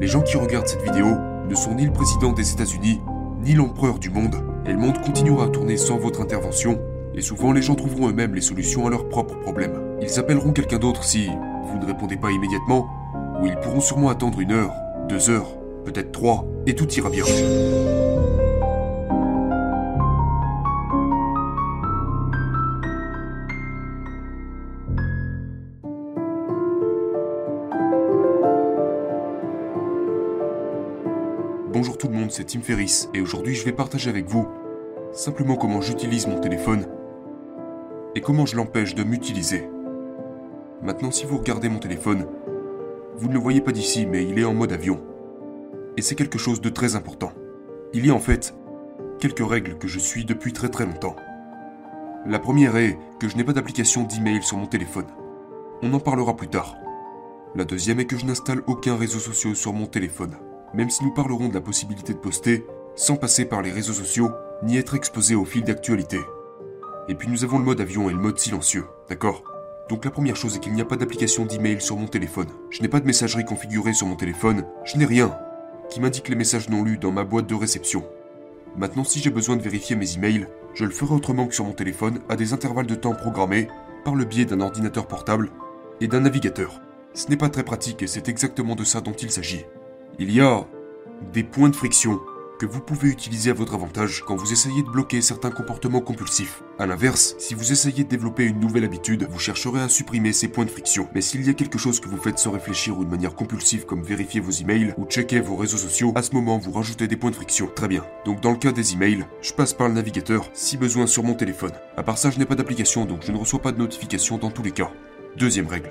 Les gens qui regardent cette vidéo ne sont ni le président des États-Unis, ni l'empereur du monde, et le monde continuera à tourner sans votre intervention, et souvent les gens trouveront eux-mêmes les solutions à leurs propres problèmes. Ils appelleront quelqu'un d'autre si vous ne répondez pas immédiatement, ou ils pourront sûrement attendre une heure, deux heures, peut-être trois, et tout ira bien. Bonjour tout le monde, c'est Tim Ferriss et aujourd'hui je vais partager avec vous simplement comment j'utilise mon téléphone et comment je l'empêche de m'utiliser. Maintenant, si vous regardez mon téléphone, vous ne le voyez pas d'ici, mais il est en mode avion. Et c'est quelque chose de très important. Il y a en fait quelques règles que je suis depuis très très longtemps. La première est que je n'ai pas d'application d'email sur mon téléphone. On en parlera plus tard. La deuxième est que je n'installe aucun réseau social sur mon téléphone même si nous parlerons de la possibilité de poster sans passer par les réseaux sociaux ni être exposé au fil d'actualité. Et puis nous avons le mode avion et le mode silencieux, d'accord? Donc la première chose est qu'il n'y a pas d'application d'email sur mon téléphone. Je n'ai pas de messagerie configurée sur mon téléphone, je n'ai rien qui m'indique les messages non lus dans ma boîte de réception. Maintenant, si j'ai besoin de vérifier mes emails, je le ferai autrement que sur mon téléphone à des intervalles de temps programmés par le biais d'un ordinateur portable et d'un navigateur. Ce n'est pas très pratique et c'est exactement de ça dont il s'agit. Il y a des points de friction que vous pouvez utiliser à votre avantage quand vous essayez de bloquer certains comportements compulsifs. A l'inverse, si vous essayez de développer une nouvelle habitude, vous chercherez à supprimer ces points de friction. Mais s'il y a quelque chose que vous faites sans réfléchir ou de manière compulsive comme vérifier vos emails ou checker vos réseaux sociaux, à ce moment vous rajoutez des points de friction. Très bien. Donc dans le cas des emails, je passe par le navigateur si besoin sur mon téléphone. À part ça, je n'ai pas d'application donc je ne reçois pas de notification dans tous les cas. Deuxième règle.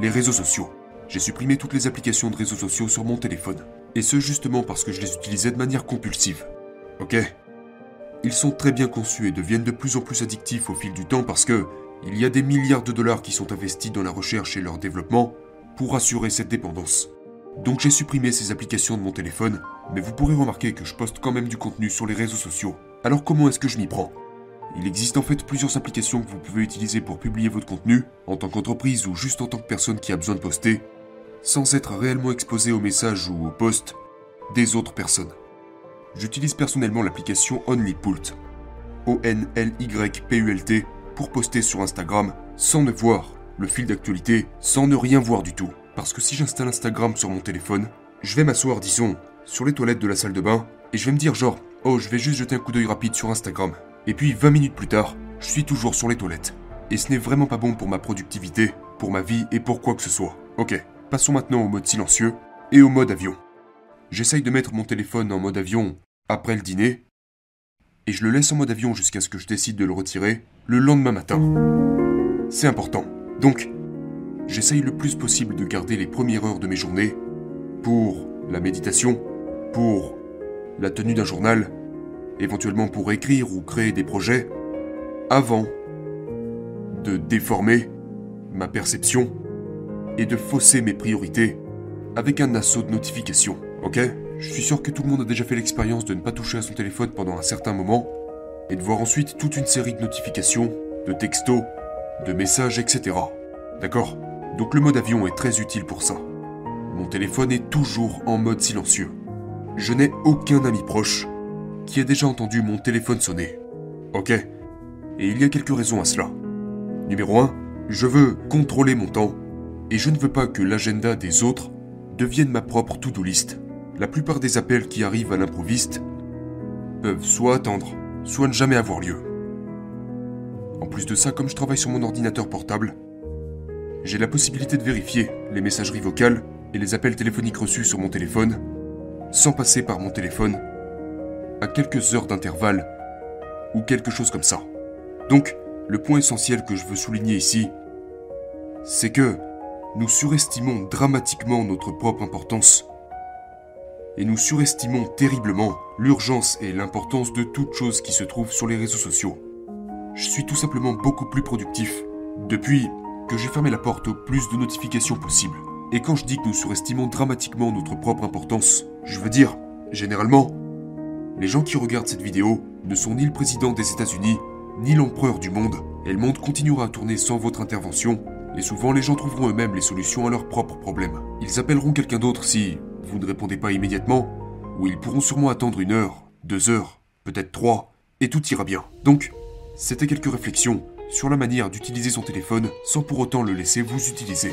Les réseaux sociaux j'ai supprimé toutes les applications de réseaux sociaux sur mon téléphone. Et ce justement parce que je les utilisais de manière compulsive. Ok? Ils sont très bien conçus et deviennent de plus en plus addictifs au fil du temps parce que il y a des milliards de dollars qui sont investis dans la recherche et leur développement pour assurer cette dépendance. Donc j'ai supprimé ces applications de mon téléphone, mais vous pourrez remarquer que je poste quand même du contenu sur les réseaux sociaux. Alors comment est-ce que je m'y prends? Il existe en fait plusieurs applications que vous pouvez utiliser pour publier votre contenu, en tant qu'entreprise ou juste en tant que personne qui a besoin de poster, sans être réellement exposé aux messages ou aux posts des autres personnes. J'utilise personnellement l'application OnlyPult, O-N-L-Y-P-U-L-T, pour poster sur Instagram sans ne voir le fil d'actualité, sans ne rien voir du tout. Parce que si j'installe Instagram sur mon téléphone, je vais m'asseoir, disons, sur les toilettes de la salle de bain, et je vais me dire genre, oh, je vais juste jeter un coup d'œil rapide sur Instagram. Et puis 20 minutes plus tard, je suis toujours sur les toilettes. Et ce n'est vraiment pas bon pour ma productivité, pour ma vie et pour quoi que ce soit. Ok, Passons maintenant au mode silencieux et au mode avion. J'essaye de mettre mon téléphone en mode avion après le dîner, et je le laisse en mode avion jusqu'à ce que je décide de le retirer le lendemain matin. C'est important. Donc, j'essaye le plus possible de garder les premières heures de mes journées pour la méditation, pour la tenue d'un journal, éventuellement pour écrire ou créer des projets, avant de déformer ma perception et de fausser mes priorités avec un assaut de notifications, ok? Je suis sûr que tout le monde a déjà fait l'expérience de ne pas toucher à son téléphone pendant un certain moment et de voir ensuite toute une série de notifications, de textos, de messages, etc. D'accord? Donc le mode avion est très utile pour ça. Mon téléphone est toujours en mode silencieux. Je n'ai aucun ami proche qui ait déjà entendu mon téléphone sonner. Ok? Et il y a quelques raisons à cela. Numéro 1, je veux contrôler mon temps et je ne veux pas que l'agenda des autres devienne ma propre to-do list. La plupart des appels qui arrivent à l'improviste peuvent soit attendre, soit ne jamais avoir lieu. En plus de ça, comme je travaille sur mon ordinateur portable, j'ai la possibilité de vérifier les messageries vocales et les appels téléphoniques reçus sur mon téléphone sans passer par mon téléphone à quelques heures d'intervalle ou quelque chose comme ça. Donc, le point essentiel que je veux souligner ici, c'est que nous surestimons dramatiquement notre propre importance. Et nous surestimons terriblement l'urgence et l'importance de toute chose qui se trouve sur les réseaux sociaux. Je suis tout simplement beaucoup plus productif depuis que j'ai fermé la porte au plus de notifications possibles. Et quand je dis que nous surestimons dramatiquement notre propre importance, je veux dire, généralement, les gens qui regardent cette vidéo ne sont ni le président des États-Unis, ni l'empereur du monde, et le monde continuera à tourner sans votre intervention, Et souvent, les gens trouveront eux-mêmes les solutions à leurs propres problèmes. Ils appelleront quelqu'un d'autre si vous ne répondez pas immédiatement, ou ils pourront sûrement attendre une heure, deux heures, peut-être trois, et tout ira bien. Donc, c'était quelques réflexions sur la manière d'utiliser son téléphone sans pour autant le laisser vous utiliser.